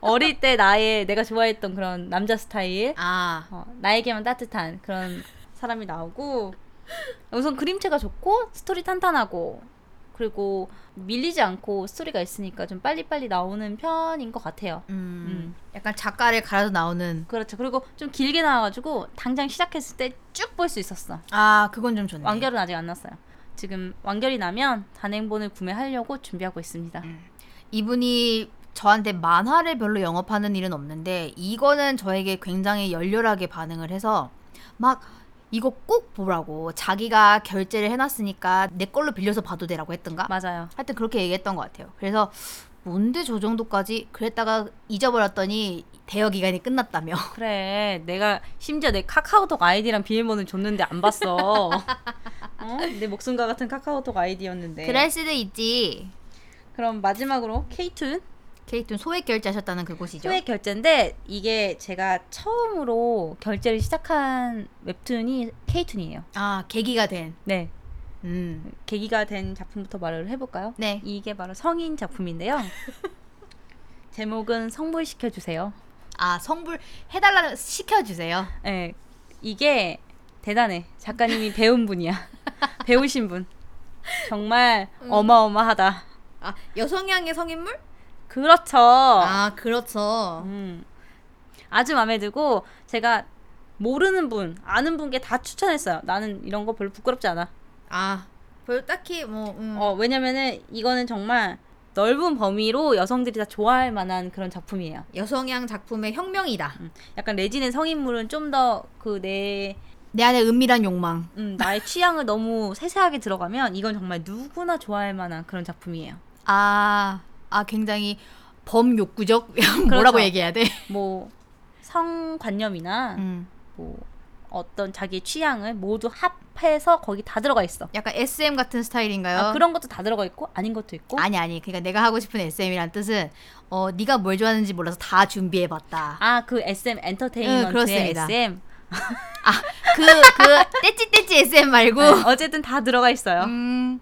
어릴 때 나의 내가 좋아했던 그런 남자 스타일, 아, 어, 나에게만 따뜻한 그런 사람이 나오고 우선 그림체가 좋고 스토리 탄탄하고 그리고 밀리지 않고 스토리가 있으니까 좀 빨리빨리 나오는 편인 것 같아요. 음, 약간 작가를 갈아서 나오는 그렇죠. 그리고 좀 길게 나와가지고 당장 시작했을 때 쭉 볼 수 있었어. 아, 그건 좀 좋네. 완결은 아직 안 났어요. 지금 완결이 나면 단행본을 구매하려고 준비하고 있습니다. 이분이 저한테 만화를 별로 영업하는 일은 없는데 이거는 저에게 굉장히 열렬하게 반응을 해서 막 이거 꼭 보라고 자기가 결제를 해놨으니까 내 걸로 빌려서 봐도 되라고 했던가 맞아요. 하여튼 그렇게 얘기했던 것 같아요 그래서 뭔데 저 정도까지 그랬다가 잊어버렸더니 대여 기간이 끝났다며 (laughs) 그래, 내가 심지어 내 카카오톡 아이디랑 비밀번호 줬는데 안 봤어. (laughs) 어? 내 목숨과 같은 카카오톡 아이디였는데. 그럴 수도 있지. 그럼 마지막으로 케이툰 케이툰 소액 결제하셨다는 그곳이죠. 소액 결제인데 이게 제가 처음으로 결제를 시작한 웹툰이 케이툰이에요. 아 계기가 된. 네. 음. 계기가 된 작품부터 말을 해볼까요? 네. 이게 바로 성인 작품인데요. (laughs) 제목은 성불 시켜 주세요. 아 성불 해달라는 시켜주세요. 네, 이게 대단해. 작가님이 배운 분이야. (laughs) 배우신 분. 정말 음. 어마어마하다. 아 여성향의 성인물? 그렇죠. 아 그렇죠. 음. 아주 마음에 들고 제가 모르는 분, 아는 분께 다 추천했어요. 나는 이런 거 별로 부끄럽지 않아. 아별 딱히 뭐 음. 어, 왜냐면은 이거는 정말 넓은 범위로 여성들이 다 좋아할 만한 그런 작품이에요. 여성향 작품의 혁명이다. 음. 약간 레진의 성인물은 좀 더 그 내 내 안에 은밀한 욕망. 음, 나의 취향을 너무 세세하게 들어가면 이건 정말 누구나 좋아할 만한 그런 작품이에요. 아, 아 굉장히 범욕구적 (laughs) 뭐라고 얘기해야 돼? 뭐 성관념이나 음. 뭐 어떤 자기의 취향을 모두 합해서 거기 다 들어가 있어. 약간 SM 같은 스타일인가요? 아, 그런 것도 다 들어가 있고 아닌 것도 있고. 아니 아니. 그러니까 내가 하고 싶은 SM이란 뜻은 어 네가 뭘 좋아하는지 몰라서 다 준비해 봤다. 아, 그 SM 응, 엔터테인먼트의 그렇습니다. SM. 그그 떼찌 떼찌 SM 말고 네, 어쨌든 다 들어가 있어요. 음.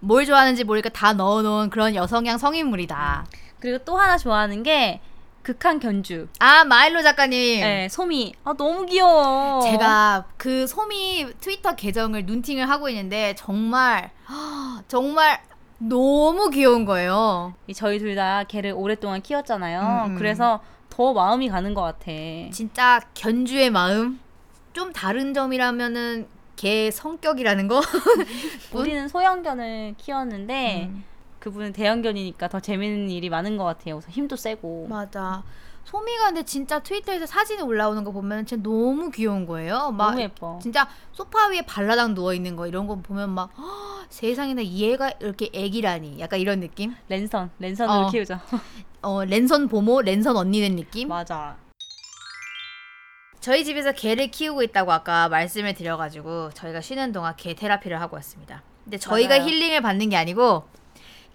뭘 좋아하는지 모르니까 다 넣어놓은 그런 여성향 성인물이다. 그리고 또 하나 좋아하는 게 극한 견주. 아 마일로 작가님. 네, 소미. 아, 너무 귀여워. 제가 그 소미 트위터 계정을 눈팅을 하고 있는데 정말 (gasps) 정말 너무 귀여운 거예요. 이 저희 둘 다 걔를 오랫동안 키웠잖아요. 음, 음. 그래서 더 마음이 가는 것 같아. 진짜 견주의 마음 좀 다른 점이라면은 걔 성격이라는 거. (laughs) 우리는 소형견을 키웠는데 음, 그분은 대형견이니까 더 재밌는 일이 많은 것 같아요. 그래서 힘도 세고. 맞아. 소미가 근데 진짜 트위터에서 사진이 올라오는 거 보면 진짜 너무 귀여운 거예요. 막 너무 예뻐. 진짜 소파 위에 발라당 누워 있는 거 이런 거 보면 막 "헉, 세상에나 이 애가 이렇게 애기라니 약간 이런 느낌? 랜선, 랜선으로 어. 키우자. (laughs) 어 랜선 보모, 랜선 언니 된 느낌? 맞아. 저희 집에서 개를 키우고 있다고 아까 말씀을 드려가지고 저희가 쉬는 동안 개 테라피를 하고 왔습니다. 근데 저희가 맞아요. 힐링을 받는 게 아니고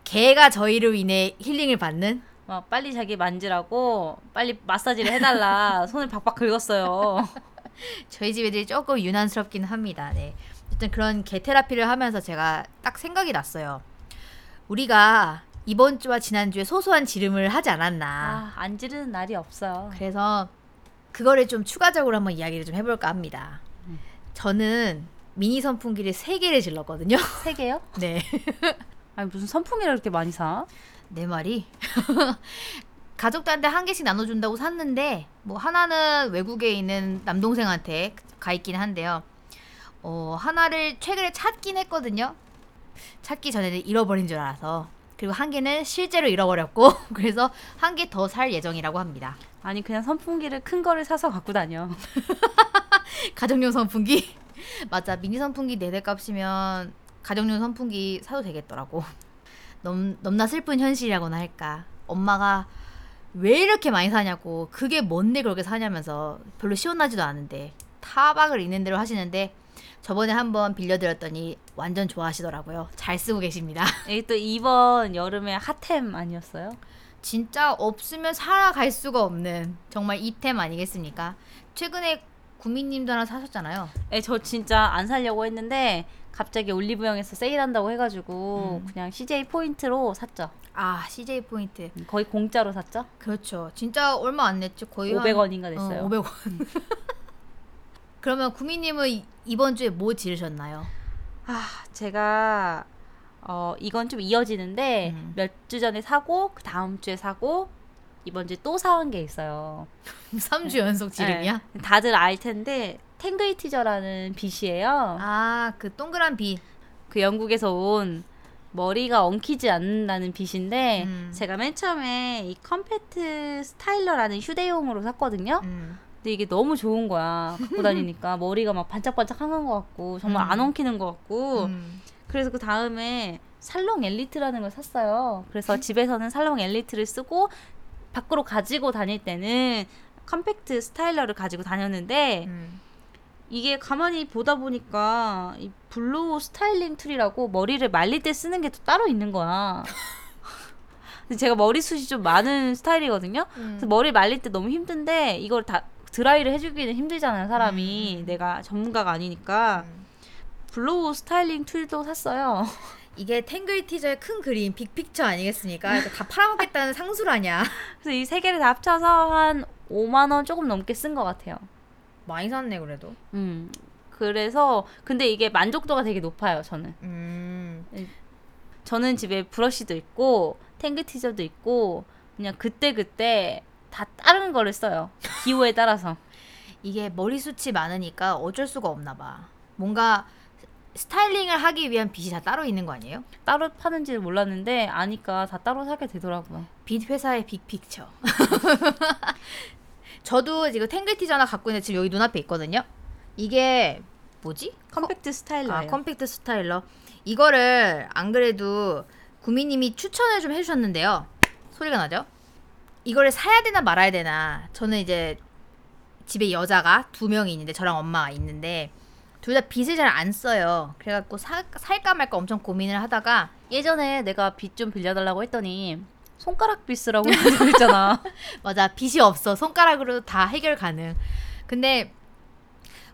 개가 저희로 인해 힐링을 받는 막 빨리 자기 만지라고 빨리 마사지를 해달라 (laughs) 손을 박박 긁었어요. 저희 집 애들이 조금 유난스럽긴 합니다. 네. 어쨌든 그런 개 테라피를 하면서 제가 딱 생각이 났어요. 우리가 이번 주와 지난 주에 소소한 지름을 하지 않았나. 아, 안 지르는 날이 없어요. 그래서 그거를 좀 추가적으로 한번 이야기를 좀 해볼까 합니다. 음. 저는 미니 선풍기를 세 개를 질렀거든요. (laughs) 세 개요? (laughs) 네. (laughs) 아니 무슨 선풍기를 이렇게 많이 사? 내 말이 가족들한테 한 개씩 나눠준다고 샀는데 뭐 하나는 외국에 있는 남동생한테 가 있긴 한데요. 어 하나를 최근에 찾긴 했거든요. 찾기 전에는 잃어버린 줄 알아서 그리고 한 개는 실제로 잃어버렸고 그래서 한 개 더 살 예정이라고 합니다. 아니 그냥 선풍기를 큰 거를 사서 갖고 다녀. (laughs) 가정용 선풍기? (laughs) 맞아. 미니 선풍기 네대 값이면 가정용 선풍기 사도 되겠더라고. 넘, 넘나 슬픈 현실이라고나 할까. 엄마가 왜 이렇게 많이 사냐고. 그게 뭔데 그렇게 사냐면서 별로 시원하지도 않은데. 타박을 있는 대로 하시는데 저번에 한번 빌려드렸더니 완전 좋아하시더라고요. 잘 쓰고 계십니다. 이게 또 이번 여름에 핫템 아니었어요? 진짜 없으면 살아갈 수가 없는 정말 이템 아니겠습니까 최근에 구미님도 하나 사셨잖아요 예, 저 진짜 안 살려고 했는데 갑자기 올리브영에서 세일한다고 해가지고 음. 그냥 CJ 포인트로 샀죠. 아 CJ 포인트 음, 거의 공짜로 샀죠. 그렇죠. 진짜 얼마 안 냈죠. 거의 500원인가 한, 됐어요. 어, 500원. (laughs) 그러면 구미님은 이- 이번 주에 뭐 지르셨나요? 아, 제가 어 이건 좀 이어지는데 음. 몇주 전에 사고 그 다음 주에 사고 이번 주에 또 사온 게 있어요. (laughs) 3주 연속 지름이야? 네. 다들 알 텐데 Tangle Teezer라는 빗이에요. 아, 그 동그란 빗. 그 영국에서 온 머리가 엉키지 않는다는 빗인데 음. 제가 맨 처음에 이 Compact Styler라는 휴대용으로 샀거든요. 음. 근데 이게 너무 좋은 거야. 갖고 다니니까 (laughs) 머리가 막 반짝반짝한 것 같고 정말 음. 안 엉키는 것 같고 음. 그래서 그 다음에 Salon Elite라는 걸 샀어요. 그래서 집에서는 Salon Elite를 쓰고 밖으로 가지고 다닐 때는 Compact Styler를 가지고 다녔는데 음. 이게 가만히 보다 보니까 이 Blow Styling Tool이라고 머리를 말릴 때 쓰는 게 또 따로 있는 거야. (laughs) 제가 머리숱이 좀 많은 스타일이거든요. 그래서 머리 말릴 때 너무 힘든데 이걸 다 드라이를 해주기는 힘들잖아요, 사람이. 음. 내가 전문가가 아니니까. Blow Styling Tool도 샀어요. (laughs) 이게 Tangle Teezer의 큰 그림 big picture 아니겠습니까? 다 팔아먹겠다는 (laughs) 상술 아니야? 그래서 이 세 개를 다 합쳐서 한 5만 원 조금 넘게 쓴 것 같아요. 많이 샀네 그래도. 음. 그래서 근데 이게 만족도가 되게 높아요, 저는. 음. 저는 집에 브러쉬도 있고 Tangle Teezer도 있고 그냥 그때 그때 다 다른 거를 써요. 기호에 따라서. (laughs) 이게 머리숱이 많으니까 어쩔 수가 없나 봐. 뭔가 스타일링을 하기 위한 빗이 다 따로 있는 거 아니에요? 따로 파는지를 몰랐는데 아니까 다 따로 사게 되더라고요. 빗 회사의 big picture. (laughs) 저도 지금 Tangle Teezer 하나 갖고 있는데 지금 여기 눈앞에 있거든요. 이게 뭐지? Compact Styler예요. 아 Compact Styler. 이거를 안 그래도 구미님이 추천을 좀 해주셨는데요. 소리가 나죠? 이거를 사야 되나 말아야 되나. 저는 이제 집에 여자가 두 명이 있는데 저랑 엄마가 있는데 둘다 빗을 잘 안 써요. 그래갖고 사, 살까 말까 엄청 고민을 하다가 예전에 내가 빗좀 빌려달라고 했더니 손가락 빗 쓰라고 그랬잖아. 맞아 빗이 없어 손가락으로 다 해결 가능. 근데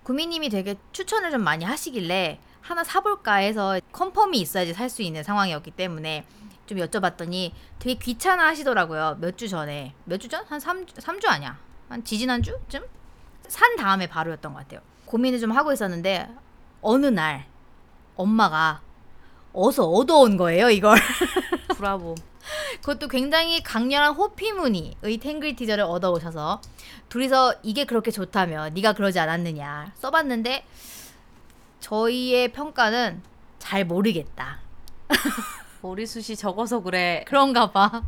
구미님이 되게 추천을 좀 많이 하시길래 하나 사볼까 해서 confirm이 있어야지 살 수 있는 상황이었기 때문에 좀 여쭤봤더니 되게 귀찮아 하시더라고요. 몇 주 전에. 몇 주 전? 한 3주, 3주 아니야. 한 지지난주쯤? 산 다음에 바로였던 것 같아요. 고민을 좀 하고 있었는데 어느 날 엄마가 어서 얻어온 거예요, 이걸. (laughs) 브라보. 그것도 굉장히 강렬한 호피무늬의 탱글 티저를 얻어오셔서 둘이서 이게 그렇게 좋다며 네가 그러지 않았느냐 써봤는데 저희의 평가는 잘 모르겠다 (laughs) 머리숱이 적어서 그래. 그런가 봐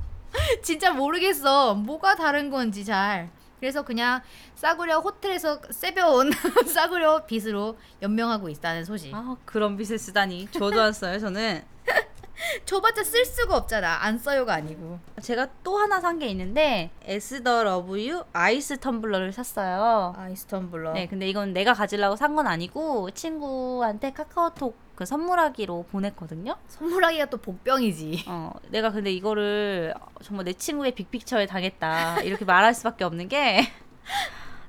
진짜 모르겠어 뭐가 다른 건지 잘 그래서 그냥 싸구려 호텔에서 세벼온 (laughs) 싸구려 빗으로 연명하고 있다는 소식. 아 그런 빗을 쓰다니. 저도 안 써요 저는. (laughs) 줘봤자 쓸 수가 없잖아. 안 써요가 아니고. 제가 또 하나 산 게 있는데 에스더 러브유 아이스 텀블러를 샀어요. 아 이스턴블러 네, 근데 이건 내가 가지려고 산 건 아니고 친구한테 카카오톡 그 선물하기로 보냈거든요. 선물하기가 또 복병이지 어, 내가 근데 이거를 정말 내 친구의 big picture에 당했다 이렇게 말할 수밖에 없는 게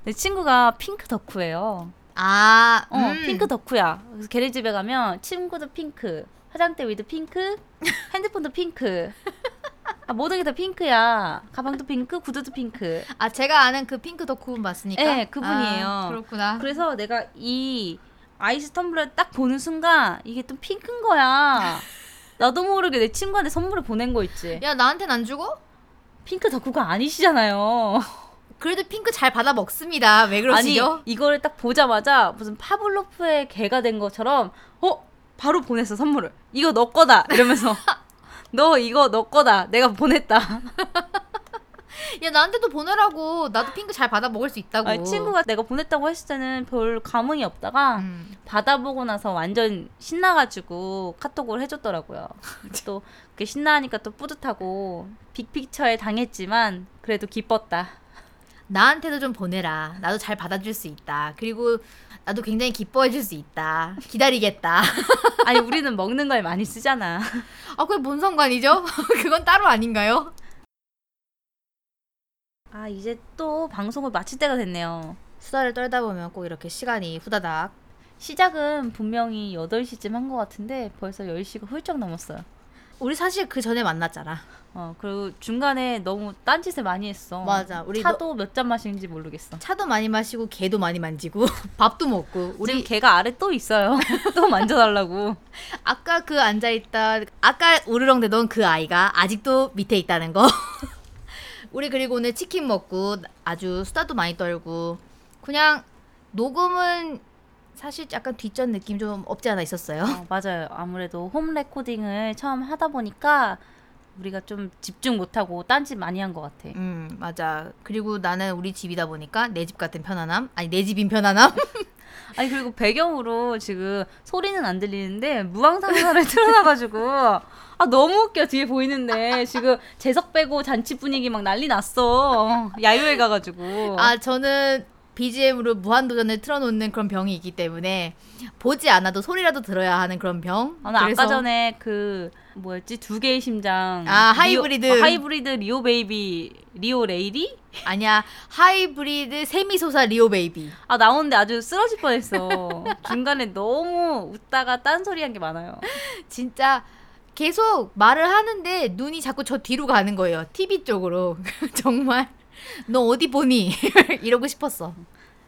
내 친구가 핑크 덕후예요. 아, 어, 음. 핑크 덕후야. 그래서 걔네 집에 가면 친구도 핑크, 화장대 위도 핑크, 핸드폰도 핑크. 아, 모든 게 다 핑크야. 가방도 핑크, 구두도 핑크. 아 제가 아는 그 핑크 덕후분 맞습니까? 네, 그분이에요. 아, 그렇구나. 그래서 내가 이 아이스 텀블러를 딱 보는 순간 이게 또 핑크인 거야. (laughs) 나도 모르게 내 친구한테 선물을 보낸 거 있지. 야 나한테는 안 주고? 핑크 덕후가 아니시잖아요. 그래도 핑크 잘 받아 먹습니다. 왜 그러시죠? 아니 이거를 딱 보자마자 무슨 파블로프의 개가 된 것처럼 어 바로 보냈어 선물을. 이거 너 거다 이러면서 (laughs) 너 이거 너 거다. 내가 보냈다. (laughs) 야 나한테도 보내라고. 나도 핑크 잘 받아 먹을 수 있다고. 아니, 친구가 내가 보냈다고 했을 때는 별 감흥이 없다가 음. 받아보고 나서 완전 신나가지고 카톡을 해줬더라고요. (laughs) 또 그게 신나니까 또 뿌듯하고 빅픽처에 당했지만 그래도 기뻤다. 나한테도 좀 보내라. 나도 잘 받아줄 수 있다. 그리고 나도 굉장히 기뻐해줄 수 있다. 기다리겠다. (laughs) 아니 우리는 먹는 걸 많이 쓰잖아. 아 그게 뭔 상관이죠? (laughs) 그건 따로 아닌가요? 아 이제 또 방송을 마칠 때가 됐네요. 수다를 떨다 보면 꼭 이렇게 시간이 후다닥. 시작은 분명히 8시쯤 한 것 같은데 벌써 10시가 훌쩍 넘었어요. 우리 사실 그 전에 만났잖아. 어 그리고 중간에 너무 딴짓을 많이 했어. 맞아. 우리 차도 몇 잔 마시는지 모르겠어. 차도 많이 마시고 개도 많이 만지고 (laughs) 밥도 먹고 우리 우리 걔가 아래 또 있어요. (laughs) 또 만져달라고. (laughs) 아까 그 앉아 있다 아까 우르렁대던 그 아이가 아직도 밑에 있다는 거. 우리 그리고 오늘 치킨 먹고 아주 수다도 많이 떨고 그냥 녹음은 사실 약간 뒷전 느낌 좀 없지 않아 있었어요. 어, 맞아요. 아무래도 홈 레코딩을 처음 하다 보니까 우리가 좀 집중 못하고 딴짓 많이 한 것 같아. 음 맞아. 그리고 나는 우리 집이다 보니까 내 집 같은 편안함 아니 내 집인 편안함. (laughs) 아니 그리고 배경으로 지금 소리는 안 들리는데 무한상사를 틀어놔가지고. (laughs) 아 너무 웃겨 뒤에 보이는데. 지금 재석 빼고 잔치 분위기 막 난리 났어 야유회 가가지고. 아 저는 BGM으로 무한도전을 틀어놓는 그런 병이 있기 때문에 보지 않아도 소리라도 들어야 하는 그런 병. 아, 나 아까 전에 그 뭐였지 두 개의 심장 아, 하이브리드. 리오, 어, 하이브리드 리오 레이비 리오 레이비 아니야 하이브리드 샘이솟아 리오 레이비. 아 나오는데 아주 쓰러질 뻔했어 (laughs) 중간에 너무 웃다가 딴 소리 한 게 많아요 진짜 계속 말을 하는데 눈이 자꾸 저 뒤로 가는 거예요. TV 쪽으로. (laughs) 정말 너 어디 보니? (laughs) 이러고 싶었어.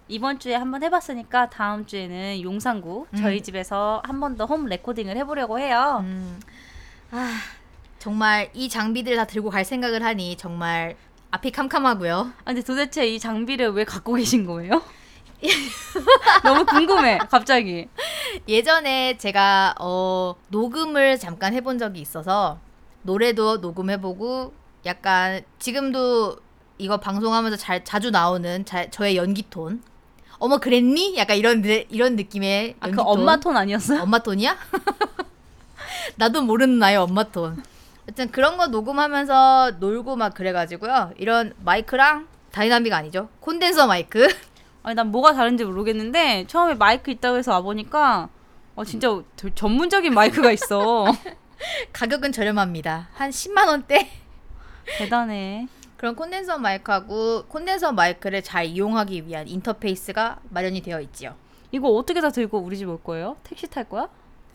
이번 주에 한번 해봤으니까 다음 주에는 용산구 음. 저희 집에서 한 번 더 home recording을 해보려고 해요 음, 아 정말 이 장비들 다 들고 갈 생각을 하니 정말 앞이 캄캄하고요. 아, 근데 도대체 이 장비를 왜 갖고 계신 거예요? (laughs) 너무 궁금해 갑자기 예전에 제가 어, 녹음을 잠깐 해본 적이 있어서 노래도 녹음해보고 약간 지금도 이거 방송하면서 잘 자주 나오는 자, 저의 연기 톤. 어머 그랬니? 약간 이런 느- 이런 느낌의 아, 연기 그 엄마 톤 아니었어요? 엄마 톤이야? (laughs) 나도 모르는 나의 엄마 톤. 하여튼 그런 거 녹음하면서 놀고 막 그래가지고요. 이런 마이크랑 다이나믹 아니죠? 콘덴서 마이크. (laughs) 아니 난 뭐가 다른지 모르겠는데 처음에 마이크 있다고 해서 와 보니까 어 진짜 저- 전문적인 마이크가 있어 (laughs) 가격은 저렴합니다. 한 10만 원대. 대단해 그런 콘덴서 마이크하고 콘덴서 마이크를 잘 이용하기 위한 인터페이스가 마련이 되어 있지요. 이거 어떻게 다 들고 우리 집 올 거예요? 택시 탈 거야?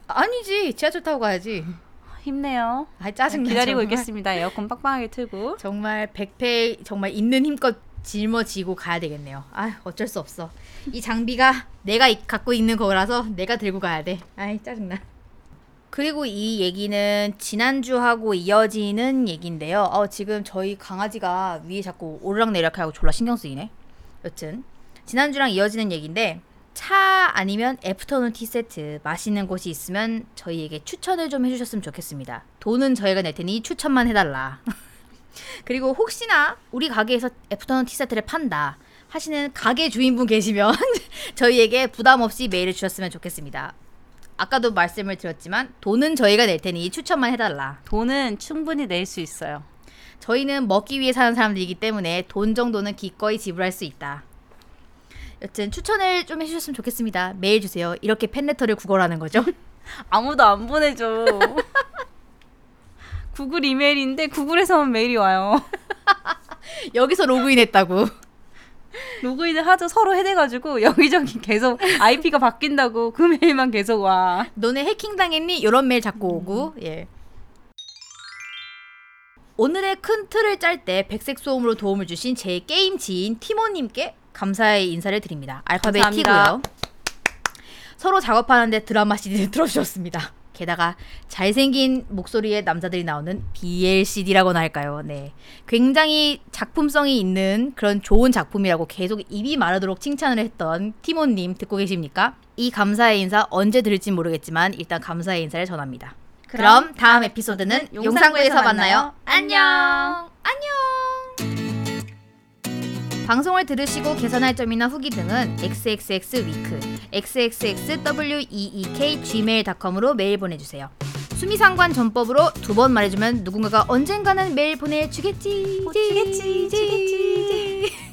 아니지 지하철 타고 가야지. (sighs) 힘내요 아 짜증나. 기다리고 정말. 있겠습니다 에어컨 빵빵하게 틀고 (laughs) 정말 백팩 정말 있는 힘껏 짊어지고 가야 되겠네요. 아 어쩔 수 없어. 이 장비가 내가 이- 갖고 있는 거라서 내가 들고 가야 돼. 아이 짜증나. 그리고 이 얘기는 지난주하고 이어지는 얘기인데요. 어, 지금 저희 강아지가 위에 자꾸 오르락내리락하고 졸라 신경 쓰이네. 여튼 지난주랑 이어지는 얘기인데 차 아니면 애프터눈 티 세트 마시는 곳이 있으면 저희에게 추천을 좀 해주셨으면 좋겠습니다. 돈은 저희가 낼 테니 추천만 해달라. (laughs) 그리고 혹시나 우리 가게에서 애프터눈 티 세트를 판다 하시는 가게 주인분 계시면 (laughs) 저희에게 부담 없이 메일을 주셨으면 좋겠습니다. 아까도 말씀을 드렸지만 돈은 저희가 낼 테니 추천만 해달라. 돈은 충분히 낼 수 있어요 저희는 먹기 위해 사는 사람들이기 때문에 돈 정도는 기꺼이 지불할 수 있다. 여튼 추천을 좀 해주셨으면 좋겠습니다. 메일 주세요. 이렇게 팬레터를 구걸하는 거죠. (laughs) 아무도 안 보내줘 (laughs) 구글 이메일인데 구글에서만 메일이 와요 (laughs) 여기서 로그인했다고. 로그인을 하도 서로 해대가지고 (laughs) 여기저기 계속 IP가 바뀐다고 그 메일만 계속 와 너네 해킹 당했니? 이런 메일 자꾸 오고 예. 오늘의 큰 틀을 짤 때 백색 소음으로 도움을 주신 제 게임 지인 티모님께 감사의 인사를 드립니다. 알파벳 감사합니다. T고요. 서로 작업하는데 드라마 CD를 틀어주셨습니다. (laughs) 게다가 잘생긴 목소리의 남자들이 나오는 BLCD라고나 할까요? 네. 굉장히 작품성이 있는 그런 좋은 작품이라고 계속 입이 마르도록 칭찬을 했던 티모님 듣고 계십니까? 이 감사의 인사 언제 들을지 모르겠지만 일단 감사의 인사를 전합니다. 그럼 다음 에피소드는 용산구에서 만나요. 안녕. 안녕. 방송을 들으시고 개선할 점이나 후기 등은 xxxweek, xxxweek@gmail.com으로 메일 보내주세요. 수미상관 전법으로 두 번 말해주면 누군가가 언젠가는 메일 보내주겠지. 주겠지, 주겠지.